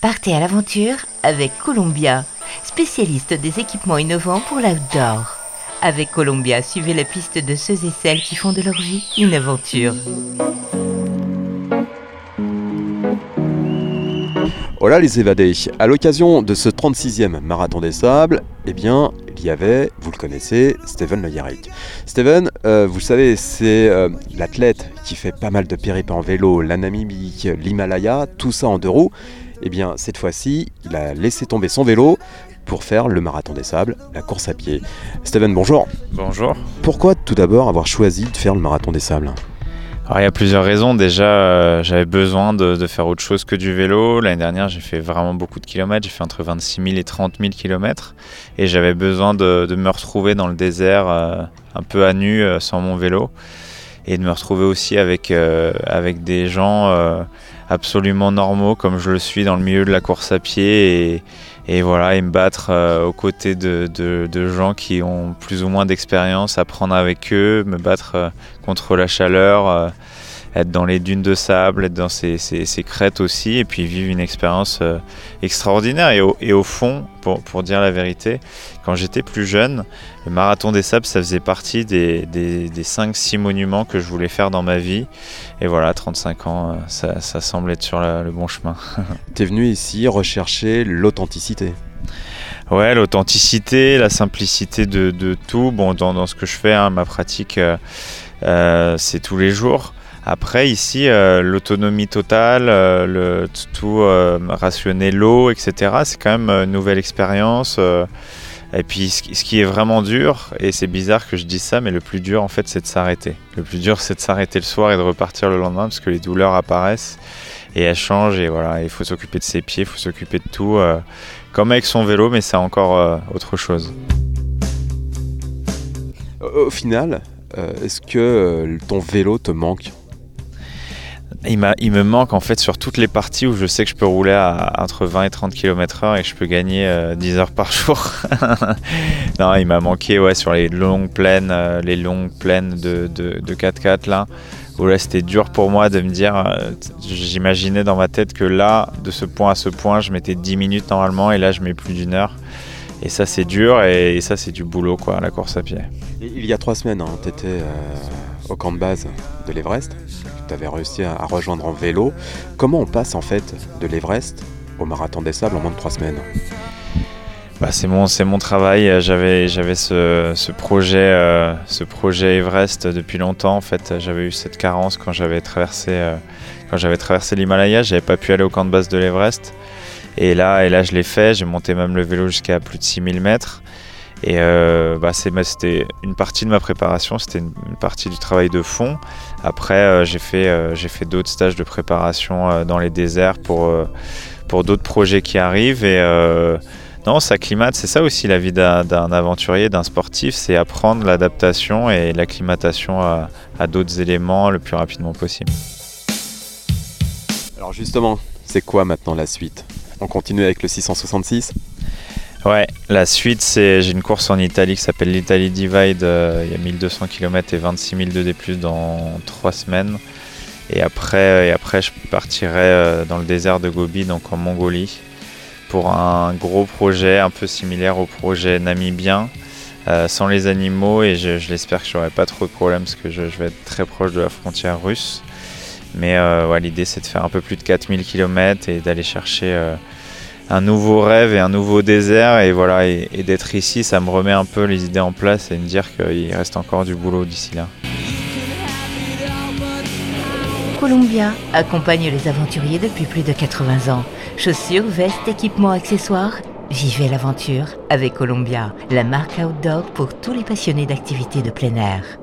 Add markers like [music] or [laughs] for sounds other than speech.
Partez à l'aventure avec Columbia, spécialiste des équipements innovants pour l'outdoor. Avec Columbia, suivez la piste de ceux et celles qui font de leur vie une aventure. Voilà les évadés. À l'occasion de ce 36e Marathon des Sables, eh bien, il y avait, vous le connaissez, Steven Le Yarrick. Steven, euh, vous savez, c'est euh, l'athlète qui fait pas mal de périples en vélo, la Namibie, l'Himalaya, tout ça en deux roues. Eh bien, cette fois-ci, il a laissé tomber son vélo pour faire le Marathon des Sables, la course à pied. Steven, bonjour. Bonjour. Pourquoi tout d'abord avoir choisi de faire le Marathon des Sables? Alors, il y a plusieurs raisons. Déjà, euh, j'avais besoin de, faire autre chose que du vélo. L'année dernière, j'ai fait vraiment beaucoup de kilomètres. J'ai fait entre 26 000 et 30 000 kilomètres. Et j'avais besoin de, me retrouver dans le désert euh, un peu à nu euh, sans mon vélo. Et de me retrouver aussi avec, avec des gens absolument normaux comme je le suis dans le milieu de la course à pied. Et, voilà, et me battre aux côtés de, de, gens qui ont plus ou moins d'expérience, apprendre avec eux, me battre contre la chaleur être dans les dunes de sable, être dans ces, crêtes aussi, et puis vivre une expérience euh, extraordinaire. Et au, fond, pour, dire la vérité, quand j'étais plus jeune, le marathon des sables, ça faisait partie des, des, 5-6 monuments que je voulais faire dans ma vie. Et voilà, 35 ans, euh, ça, semble être sur le bon chemin. [laughs] tu es venu ici rechercher l'authenticité Ouais, l'authenticité, la simplicité de, tout. Bon, dans, ce que je fais, hein, ma pratique, euh, c'est tous les jours. Après, ici, euh, l'autonomie totale, euh, tout euh, rationner l'eau, etc., c'est quand même une nouvelle expérience. et puis, ce, qui est vraiment dur, et c'est bizarre que je dise ça, mais le plus dur, en fait, c'est de s'arrêter. Le plus dur, c'est de s'arrêter le soir et de repartir le lendemain, parce que les douleurs apparaissent et elles changent. Et voilà, il faut s'occuper de ses pieds, il faut s'occuper de tout, comme avec son vélo, mais c'est encore autre chose. Au final, est-ce que ton vélo te manque? Il, il, me manque en fait sur toutes les parties où je sais que je peux rouler à, entre 20 et 30 km/h et que je peux gagner 10 euh, heures par jour. [laughs] non, il m'a manqué ouais, sur les longues plaines, euh, les longues plaines de, de, de 4x4 là, où là c'était dur pour moi de me dire, euh, j'imaginais dans ma tête que là, de ce point à ce point, je mettais 10 minutes normalement et là je mets plus d'une heure. Et ça c'est dur et, ça c'est du boulot quoi, la course à pied. Il y a trois semaines, hein, tu étais au camp de base de l'Everest tu avais réussi à, rejoindre en vélo. Comment on passe en fait de l'Everest au Marathon des Sables en moins de trois semaines? Bah, c'est mon c'est mon travail. J'avais j'avais ce, projet euh, ce projet Everest depuis longtemps. En fait, j'avais eu cette carence quand j'avais traversé euh, quand j'avais traversé l'Himalaya. J'avais pas pu aller au camp de base de l'Everest. Et là et là je l'ai fait. J'ai monté même le vélo jusqu'à plus de 6000 mètres. Et euh, bah, c'était une partie de ma préparation, c'était une, partie du travail de fond. Après, euh, j'ai fait, euh, j'ai fait d'autres stages de préparation dans les déserts pour, pour d'autres projets qui arrivent. Et non, ça climate, c'est ça aussi la vie d'un aventurier, d'un sportif, c'est apprendre l'adaptation et l'acclimatation à, à d'autres éléments le plus rapidement possible. Alors justement, c'est quoi maintenant la suite? On continue avec le 666 Ouais, la suite, c'est j'ai une course en Italie qui s'appelle l'Italie Divide. Euh, il y a 1200 km et 26 000 de D+, dans 3 semaines. Et après, euh, et après, je partirai euh, dans le désert de Gobi, donc en Mongolie, pour un gros projet un peu similaire au projet namibien, sans les animaux. Et je, l'espère que j'aurai pas trop de problèmes parce que je, vais être très proche de la frontière russe. Mais l'idée, c'est de faire un peu plus de 4000 km et d'aller chercher un nouveau rêve et un nouveau désert. Et voilà, et, d'être ici, ça me remet un peu les idées en place et me dire qu'il reste encore du boulot d'ici là. Columbia accompagne les aventuriers depuis plus de 80 ans. Chaussures, vestes, équipements, accessoires. Vivez l'aventure avec Columbia, la marque outdoor pour tous les passionnés d'activités de plein air.